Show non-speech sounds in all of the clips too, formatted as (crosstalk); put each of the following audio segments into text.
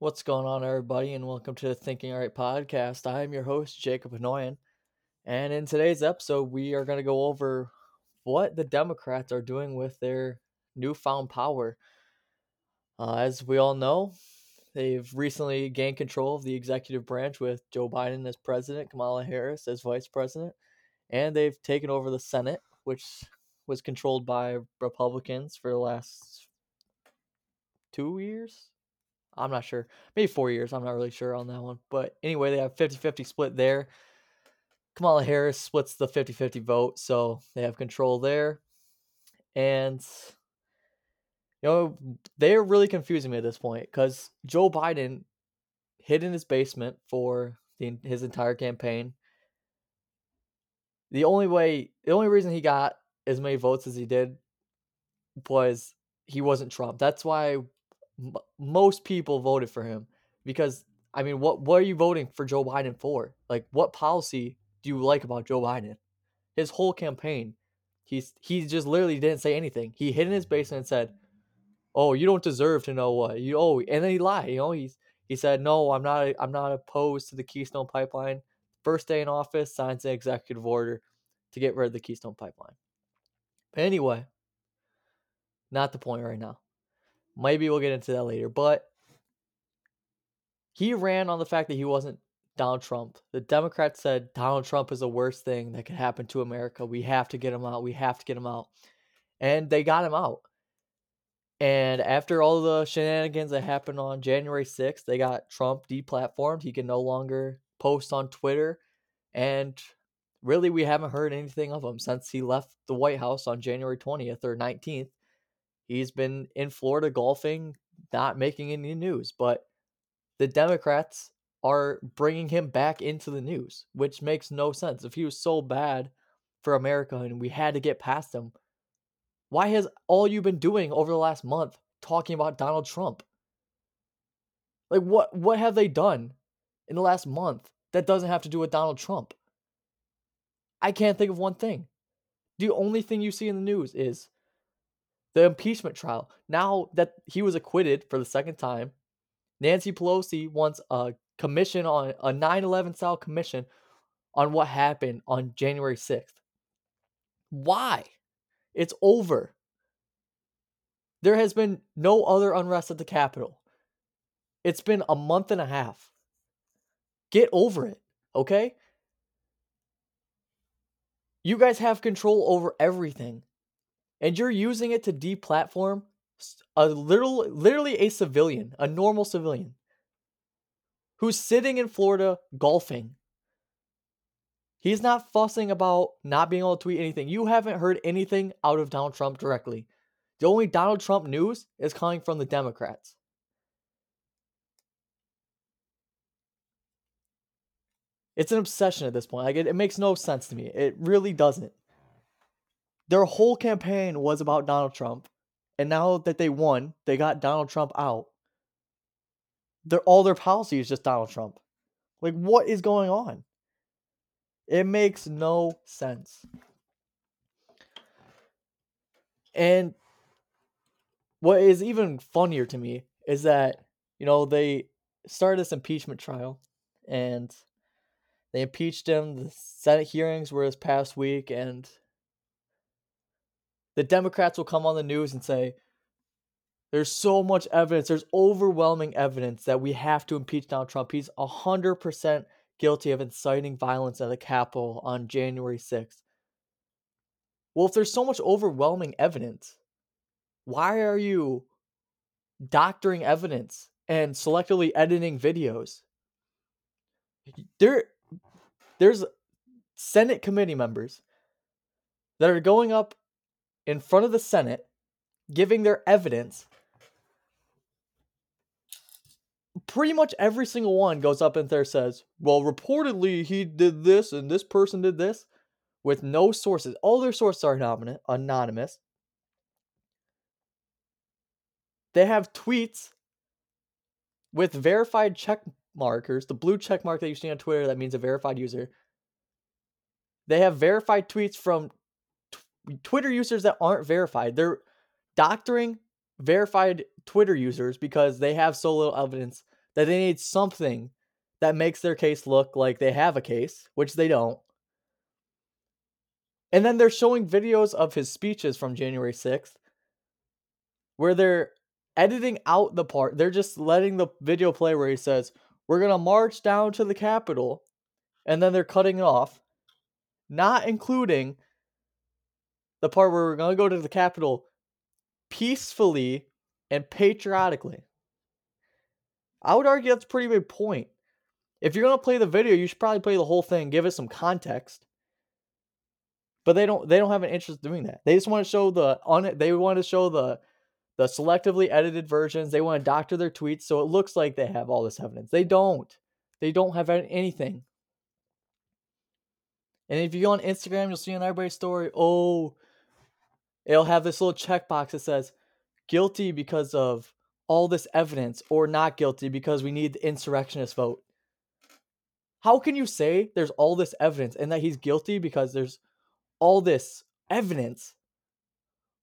What's going on, everybody, and welcome to the Thinking Alright podcast. I am your host, Jacob Hanoyan, and in today's episode, we are going to go over what the Democrats are doing with their newfound power. Uh, as we all know, they've recently gained control of the executive branch with Joe Biden as president, Kamala Harris as vice president, and they've taken over the Senate, which was controlled by Republicans for the last two years, I'm not sure. Maybe four years. I'm not really sure on that one. But anyway, they have 50 50 split there. Kamala Harris splits the 50 50 vote. So they have control there. And, you know, they're really confusing me at this point because Joe Biden hid in his basement for the, his entire campaign. The only way, the only reason he got as many votes as he did was he wasn't Trump. That's why m- most people voted for him because I mean, what what are you voting for Joe Biden for? Like, what policy do you like about Joe Biden? His whole campaign, he's he just literally didn't say anything. He hid in his basement and said, "Oh, you don't deserve to know what you oh," and then he lied. You know, he's he said, "No, I'm not. I'm not opposed to the Keystone Pipeline." First day in office, signs an executive order to get rid of the Keystone Pipeline. But anyway, not the point right now. Maybe we'll get into that later. But he ran on the fact that he wasn't Donald Trump. The Democrats said Donald Trump is the worst thing that could happen to America. We have to get him out. We have to get him out. And they got him out. And after all the shenanigans that happened on January 6th, they got Trump deplatformed. He can no longer post on Twitter. And really, we haven't heard anything of him since he left the White House on January 20th or 19th. He's been in Florida golfing, not making any news, but the Democrats are bringing him back into the news, which makes no sense. If he was so bad for America and we had to get past him, why has all you been doing over the last month talking about Donald Trump? Like what what have they done in the last month that doesn't have to do with Donald Trump? I can't think of one thing. The only thing you see in the news is the impeachment trial. Now that he was acquitted for the second time, Nancy Pelosi wants a commission on a 9 11 style commission on what happened on January 6th. Why? It's over. There has been no other unrest at the Capitol. It's been a month and a half. Get over it, okay? You guys have control over everything and you're using it to deplatform a little literally a civilian, a normal civilian who's sitting in Florida golfing. He's not fussing about not being able to tweet anything. You haven't heard anything out of Donald Trump directly. The only Donald Trump news is coming from the Democrats. It's an obsession at this point. Like it, it makes no sense to me. It really doesn't. Their whole campaign was about Donald Trump. And now that they won, they got Donald Trump out. Their all their policy is just Donald Trump. Like what is going on? It makes no sense. And what is even funnier to me is that, you know, they started this impeachment trial and they impeached him. The Senate hearings were this past week, and the Democrats will come on the news and say, there's so much evidence, there's overwhelming evidence that we have to impeach Donald Trump. He's 100% guilty of inciting violence at the Capitol on January 6th. Well, if there's so much overwhelming evidence, why are you doctoring evidence and selectively editing videos? There, there's Senate committee members that are going up in front of the Senate giving their evidence. Pretty much every single one goes up in there says, well, reportedly he did this and this person did this with no sources. All their sources are anonymous. They have tweets with verified check markers, the blue check mark that you see on Twitter that means a verified user. They have verified tweets from Twitter users that aren't verified. They're doctoring verified Twitter users because they have so little evidence that they need something that makes their case look like they have a case, which they don't. And then they're showing videos of his speeches from January 6th where they're editing out the part. They're just letting the video play where he says, We're going to march down to the Capitol. And then they're cutting off, not including the part where we're going to go to the Capitol peacefully and patriotically. I would argue that's a pretty big point. If you're going to play the video, you should probably play the whole thing, give it some context. But they don't they don't have an interest in doing that. They just want to show the on they want to show the the selectively edited versions. They want to doctor their tweets so it looks like they have all this evidence. They don't. They don't have anything. And if you go on Instagram, you'll see on everybody's story, oh, it'll have this little checkbox that says guilty because of all this evidence or not guilty because we need the insurrectionist vote. How can you say there's all this evidence and that he's guilty because there's all this evidence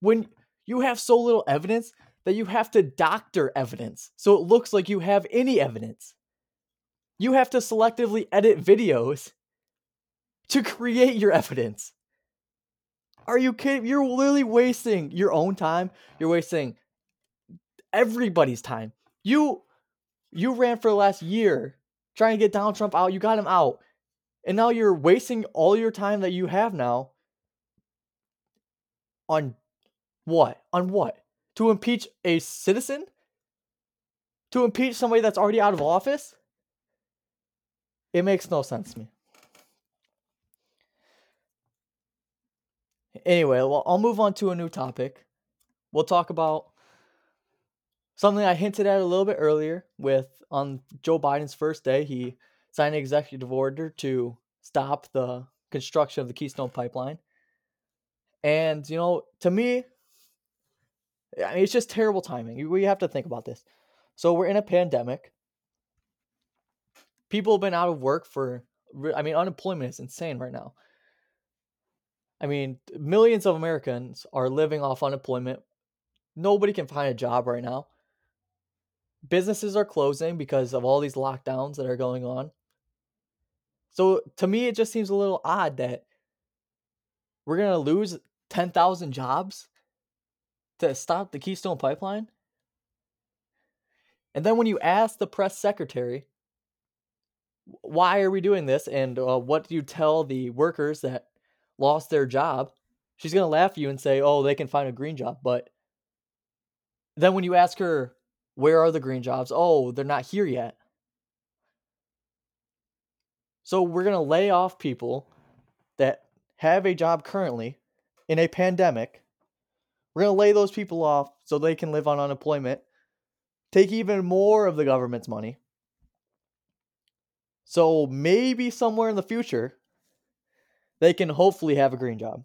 when you have so little evidence that you have to doctor evidence so it looks like you have any evidence. You have to selectively edit videos to create your evidence. Are you kidding? You're literally wasting your own time. You're wasting everybody's time. You you ran for the last year trying to get Donald Trump out. You got him out. And now you're wasting all your time that you have now on what? On what? To impeach a citizen? To impeach somebody that's already out of office? It makes no sense to me. Anyway, well, I'll move on to a new topic. We'll talk about something I hinted at a little bit earlier with on Joe Biden's first day, he signed an executive order to stop the construction of the Keystone pipeline. And, you know, to me, I mean, it's just terrible timing. We have to think about this. So we're in a pandemic. People have been out of work for, I mean, unemployment is insane right now. I mean, millions of Americans are living off unemployment. Nobody can find a job right now. Businesses are closing because of all these lockdowns that are going on. So to me, it just seems a little odd that we're going to lose 10,000 jobs to stop the Keystone Pipeline. And then when you ask the press secretary, why are we doing this? And uh, what do you tell the workers that lost their job? She's going to laugh at you and say, oh, they can find a green job. But then when you ask her, where are the green jobs? Oh, they're not here yet. So we're going to lay off people that have a job currently in a pandemic. We're going to lay those people off so they can live on unemployment, take even more of the government's money. So maybe somewhere in the future, they can hopefully have a green job.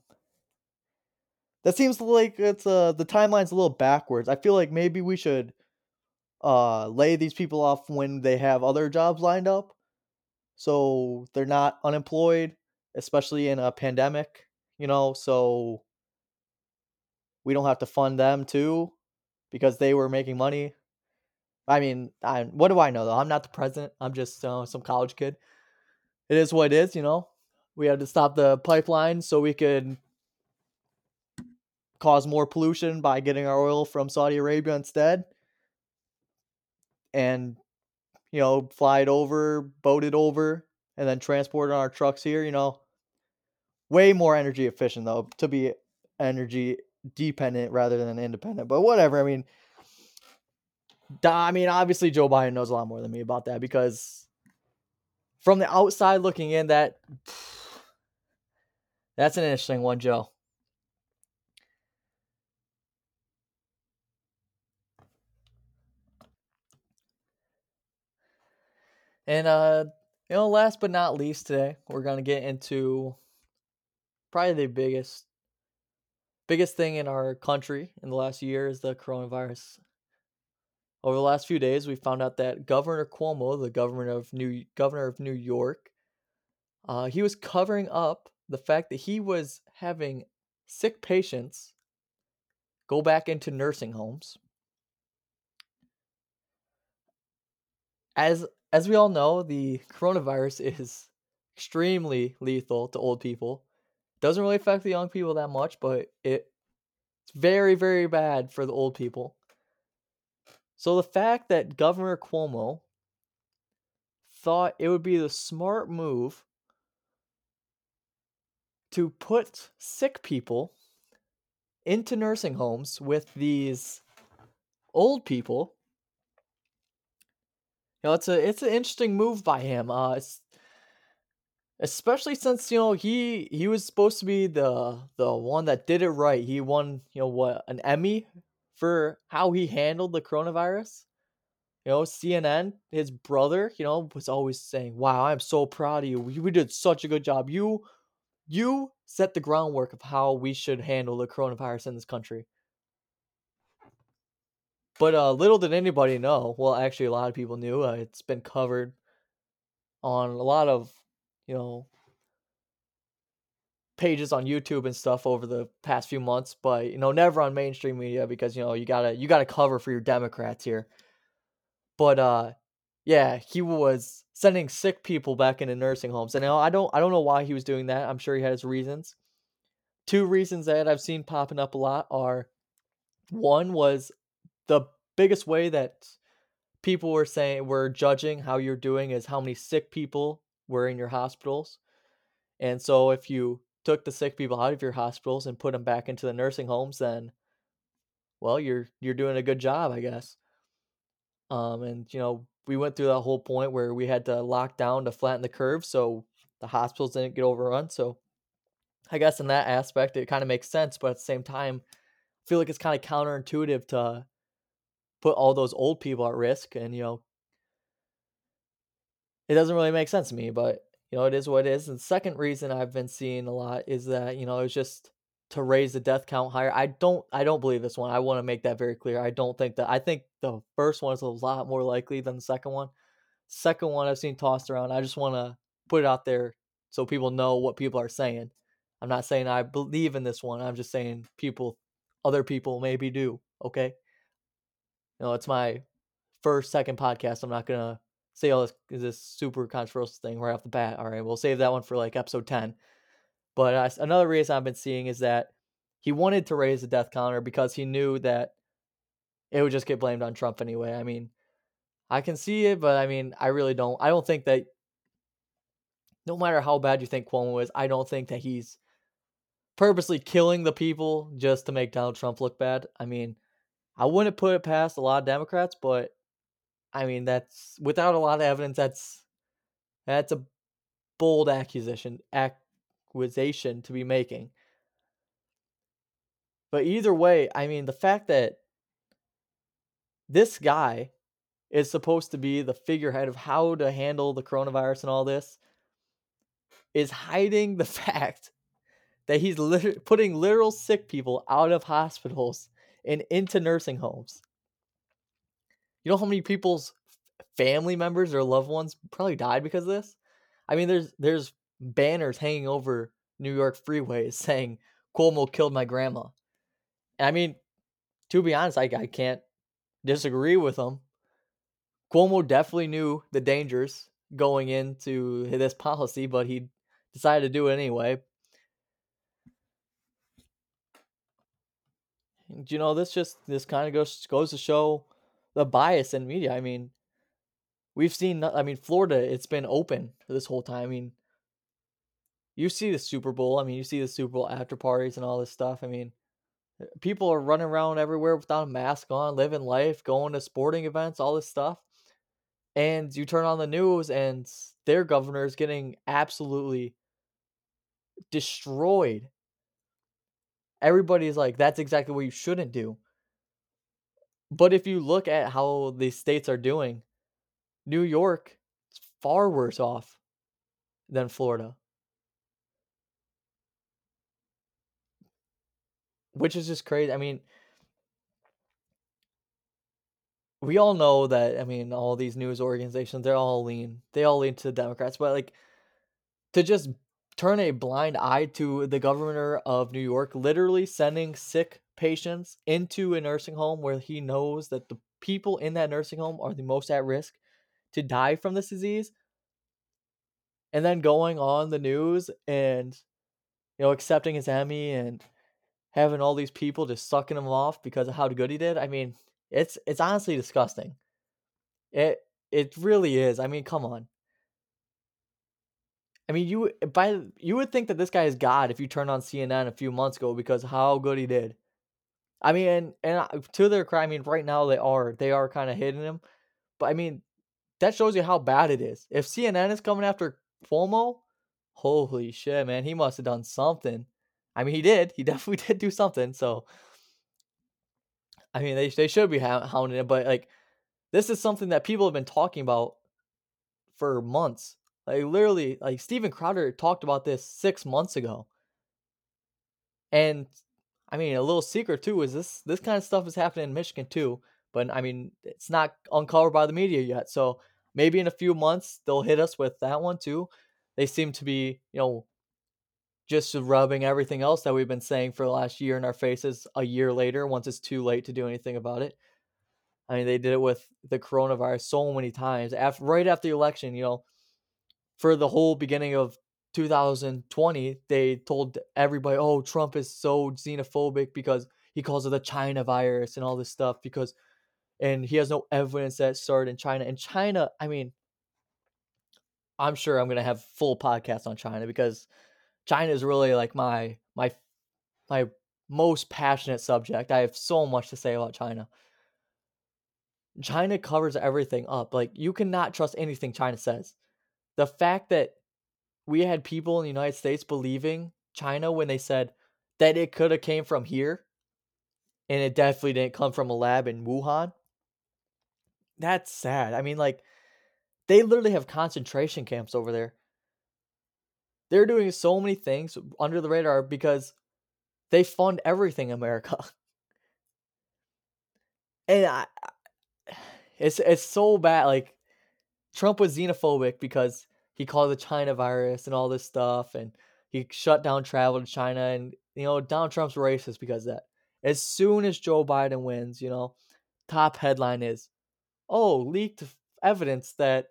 That seems like it's uh the timeline's a little backwards. I feel like maybe we should uh lay these people off when they have other jobs lined up so they're not unemployed, especially in a pandemic, you know, so we don't have to fund them too because they were making money. I mean, I what do I know though? I'm not the president. I'm just uh, some college kid. It is what it is, you know. We had to stop the pipeline so we could cause more pollution by getting our oil from Saudi Arabia instead. And you know, fly it over, boat it over, and then transport it on our trucks here, you know. Way more energy efficient though to be energy dependent rather than independent. But whatever. I mean, I mean, obviously Joe Biden knows a lot more than me about that because from the outside looking in, that that's an interesting one, Joe. And uh, you know, last but not least today, we're gonna get into probably the biggest biggest thing in our country in the last year is the coronavirus. Over the last few days, we found out that Governor Cuomo, the governor of New governor of New York, uh, he was covering up the fact that he was having sick patients go back into nursing homes as as we all know, the coronavirus is extremely lethal to old people. Doesn't really affect the young people that much, but it it's very very bad for the old people. So the fact that Governor Cuomo thought it would be the smart move to put sick people into nursing homes with these old people. You know, it's a it's an interesting move by him. Uh, especially since you know he he was supposed to be the the one that did it right. He won you know what an Emmy for how he handled the coronavirus. You know, CNN, his brother, you know, was always saying, "Wow, I'm so proud of you. We, we did such a good job. You you set the groundwork of how we should handle the coronavirus in this country." But uh, little did anybody know. Well, actually, a lot of people knew. Uh, it's been covered on a lot of, you know, pages on YouTube and stuff over the past few months, but you know, never on mainstream media because you know you gotta you gotta cover for your Democrats here. But uh, yeah, he was sending sick people back into nursing homes, and I don't I don't know why he was doing that. I'm sure he had his reasons. Two reasons that I've seen popping up a lot are one was the biggest way that people were saying were judging how you're doing is how many sick people were in your hospitals. And so if you took the sick people out of your hospitals and put them back into the nursing homes, then well, you're you're doing a good job, I guess. Um, and you know, we went through that whole point where we had to lock down to flatten the curve so the hospitals didn't get overrun. So I guess in that aspect it kind of makes sense, but at the same time, I feel like it's kind of counterintuitive to put all those old people at risk and you know it doesn't really make sense to me but you know it is what it is and the second reason i've been seeing a lot is that you know it's just to raise the death count higher i don't i don't believe this one i want to make that very clear i don't think that i think the first one is a lot more likely than the second one second one i've seen tossed around i just want to put it out there so people know what people are saying i'm not saying i believe in this one i'm just saying people other people maybe do okay you know, it's my first, second podcast. I'm not gonna say all this this super controversial thing right off the bat. All right, we'll save that one for like episode ten. But uh, another reason I've been seeing is that he wanted to raise the death counter because he knew that it would just get blamed on Trump anyway. I mean, I can see it, but I mean, I really don't. I don't think that. No matter how bad you think Cuomo is, I don't think that he's purposely killing the people just to make Donald Trump look bad. I mean, I wouldn't put it past a lot of Democrats, but I mean that's without a lot of evidence. That's that's a bold accusation accusation to be making. But either way, I mean the fact that this guy is supposed to be the figurehead of how to handle the coronavirus and all this is hiding the (laughs) fact that he's lit- putting literal sick people out of hospitals and into nursing homes. You know how many people's family members or loved ones probably died because of this? I mean, there's there's banners hanging over New York freeways (laughs) saying Cuomo killed my grandma. And I mean, to be honest, I, I can't disagree with them. Cuomo definitely knew the dangers going into this policy, but he decided to do it anyway. you know this just this kind of goes goes to show the bias in media. I mean, we've seen. I mean, Florida, it's been open this whole time. I mean, you see the Super Bowl. I mean, you see the Super Bowl after parties and all this stuff. I mean, eh, people are running around everywhere without a mask on, living life, going to sporting events, all this stuff. And you turn on the news, and their governor is getting absolutely destroyed everybody's like, that's exactly what you shouldn't do. But if you look at how the states are doing, New York is far worse off than Florida. Which is just crazy. I mean, we all know that, I mean, all these news organizations, they're all lean. They all lean to the Democrats, but like to just turn a blind eye to the governor of New York literally sending sick patients into a nursing home where he knows that the people in that nursing home are the most at risk to die from this disease and then going on the news and you know accepting his Emmy and having all these people just sucking him off because of how good he did. I mean, it's it's honestly disgusting. It it really is. I mean, come on. I mean, you by you would think that this guy is God if you turned on CNN a few months ago because how good he did. I mean, and, and to their credit, I mean, right now they are they are kind of hitting him, but I mean, that shows you how bad it is. If CNN is coming after Cuomo, holy shit, man, he must have done something. I mean, he did. He (laughs) definitely did do something. So, I mean, they they should be hounding him, but like, this is something that people have been talking about for months. Like literally, like Steven Crowder talked about this six months ago. And I mean, a little secret too is this this kind of stuff is happening in Michigan too. But I mean, it's not uncovered by the media yet. So maybe in a few months they'll hit us with that one too. They seem to be, you know, just rubbing everything else that we've been saying for the last year in our faces a year later once it's too late to do anything about it. I mean, they did it with the coronavirus so many times. After right after the election, you know, for the whole beginning of 2020, they told everybody, "Oh, Trump is so xenophobic because he calls it the China virus and all this stuff because and he has no evidence that started in China." And China, I mean, I'm sure I'm going to have full podcast on China because China is really like my my my most passionate subject. I have so much to say about China. China covers everything up. Like you cannot trust anything China says. The fact that we had people in the United States believing China when they said that it could have came from here and it definitely didn't come from a lab in Wuhan. That's sad. I mean like they literally have concentration camps over there. They're doing so many things under the radar because they fund everything America. (laughs) And I, it's it's so bad. Like Trump was xenophobic because he called the China virus and all this stuff, and he shut down travel to China. And you know, Donald Trump's racist because that. As soon as Joe Biden wins, you know, top headline is, "Oh, leaked evidence that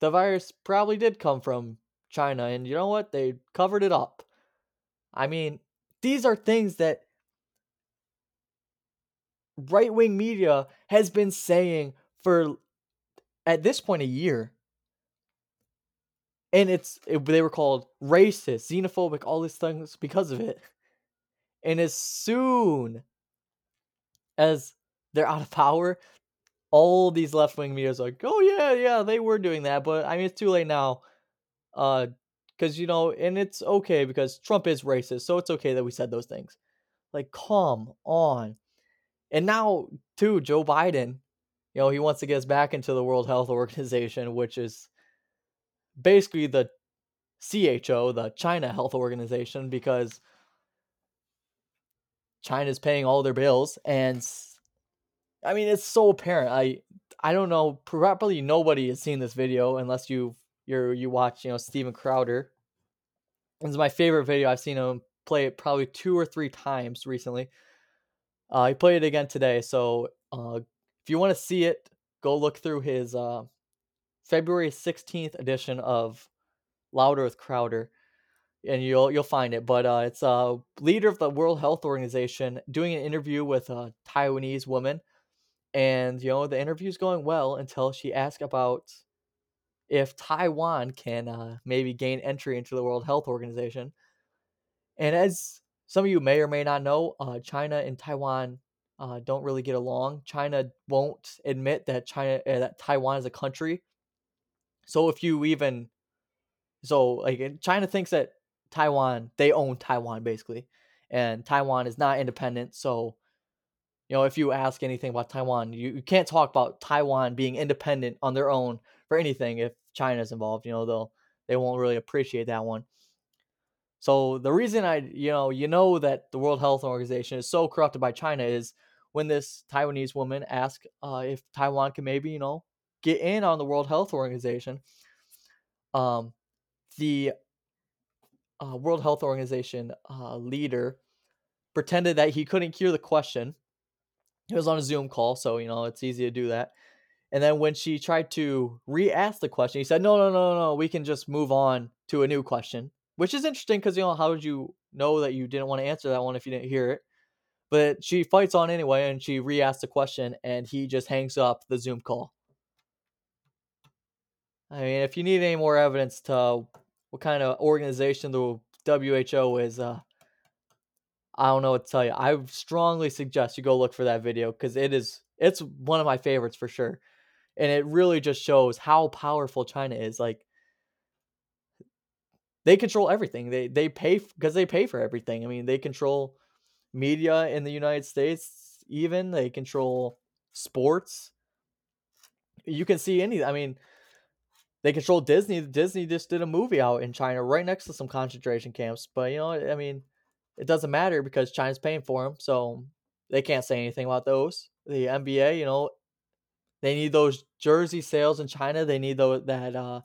the virus probably did come from China. And you know what? They covered it up. I mean, these are things that right wing media has been saying for at this point a year. And it's it, they were called racist, xenophobic, all these things because of it. And as soon as they're out of power, all these left wing media is like, oh yeah, yeah, they were doing that, but I mean it's too late now. Uh, because you know, and it's okay because Trump is racist, so it's okay that we said those things. Like, come on. And now, too, Joe Biden, you know, he wants to get us back into the World Health (laughs) Organization, which is basically the WHO, the China Health Organization, because China's paying all their bills, and I mean, it's so apparent. I I don't know, probably nobody has seen this video unless you've you you watch, you know, Steven Crowder. This is my favorite video. I've seen him play it probably two or three times recently. Uh, he played it again today. So uh, if you want to see it, go look through his uh, February 16th edition of Louder with Crowder, and you'll you'll find it. But uh, it's a leader of the World Health Organization doing an interview with a Taiwanese woman, and you know the interview's going well until she asks about if Taiwan can uh, maybe gain entry into the World Health Organization. And as some of you may or may not know, uh, China and Taiwan uh, don't really get along. China won't admit that China uh, that Taiwan is a country. So if you even so like China thinks that Taiwan they own Taiwan basically, and Taiwan is not independent. So you know if you ask anything about Taiwan, you, you can't talk about Taiwan being independent on their own for anything if China's involved. You know, they'll they won't really appreciate that one. So the reason I, you know, you know that the World Health Organization is so corrupted by China is when this Taiwanese woman asked uh, if Taiwan can maybe, you know, get in on the World Health Organization. Um, the uh, World Health Organization uh, leader pretended that he couldn't hear the question. He was on a Zoom call, so you know it's easy to do that And then when she tried to re-ask the question, he said, "No, no, no, no, we can just move on to a new question." Which is interesting because you know how did you know that you didn't want to answer that one if you didn't hear it? But she fights on anyway, and she re-asks the question, and he just hangs up the Zoom call. I mean, if you need any more evidence to what kind of organization the WHO is, uh, I don't know what to tell you. I strongly suggest you go look for that video because it is it's one of my favorites for sure and it really just shows how powerful China is. Like they control everything. They they pay because they pay for everything. I mean, they control media in the United States. Even they control sports. You can see any. I mean, they control Disney. Disney just did a movie out in China, right next to some concentration camps. But you know, I mean, it doesn't matter because China's paying for them, so they can't say anything about those. The NBA, you know, they need those jersey sales in China. They need that uh,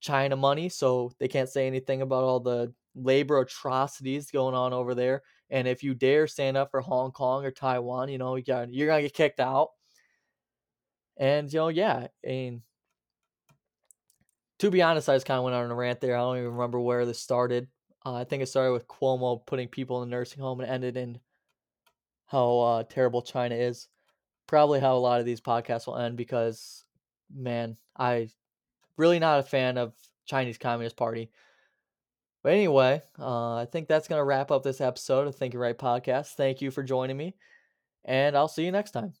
China money, so they can't say anything about all the labor atrocities going on over there. And if you dare stand up for Hong Kong or Taiwan, you know, you're, gonna get kicked out. And you know, yeah, mean, to be honest, I just kind of went on a rant there. I don't even remember where this started. Uh, I think it started with Cuomo putting people in the nursing home and ended in how uh, terrible China is probably how a lot of these podcasts will end because man, I really not a fan of Chinese Communist Party. But anyway, uh, I think that's going to wrap up this episode of Think Right podcast. Thank you for joining me, and I'll see you next time.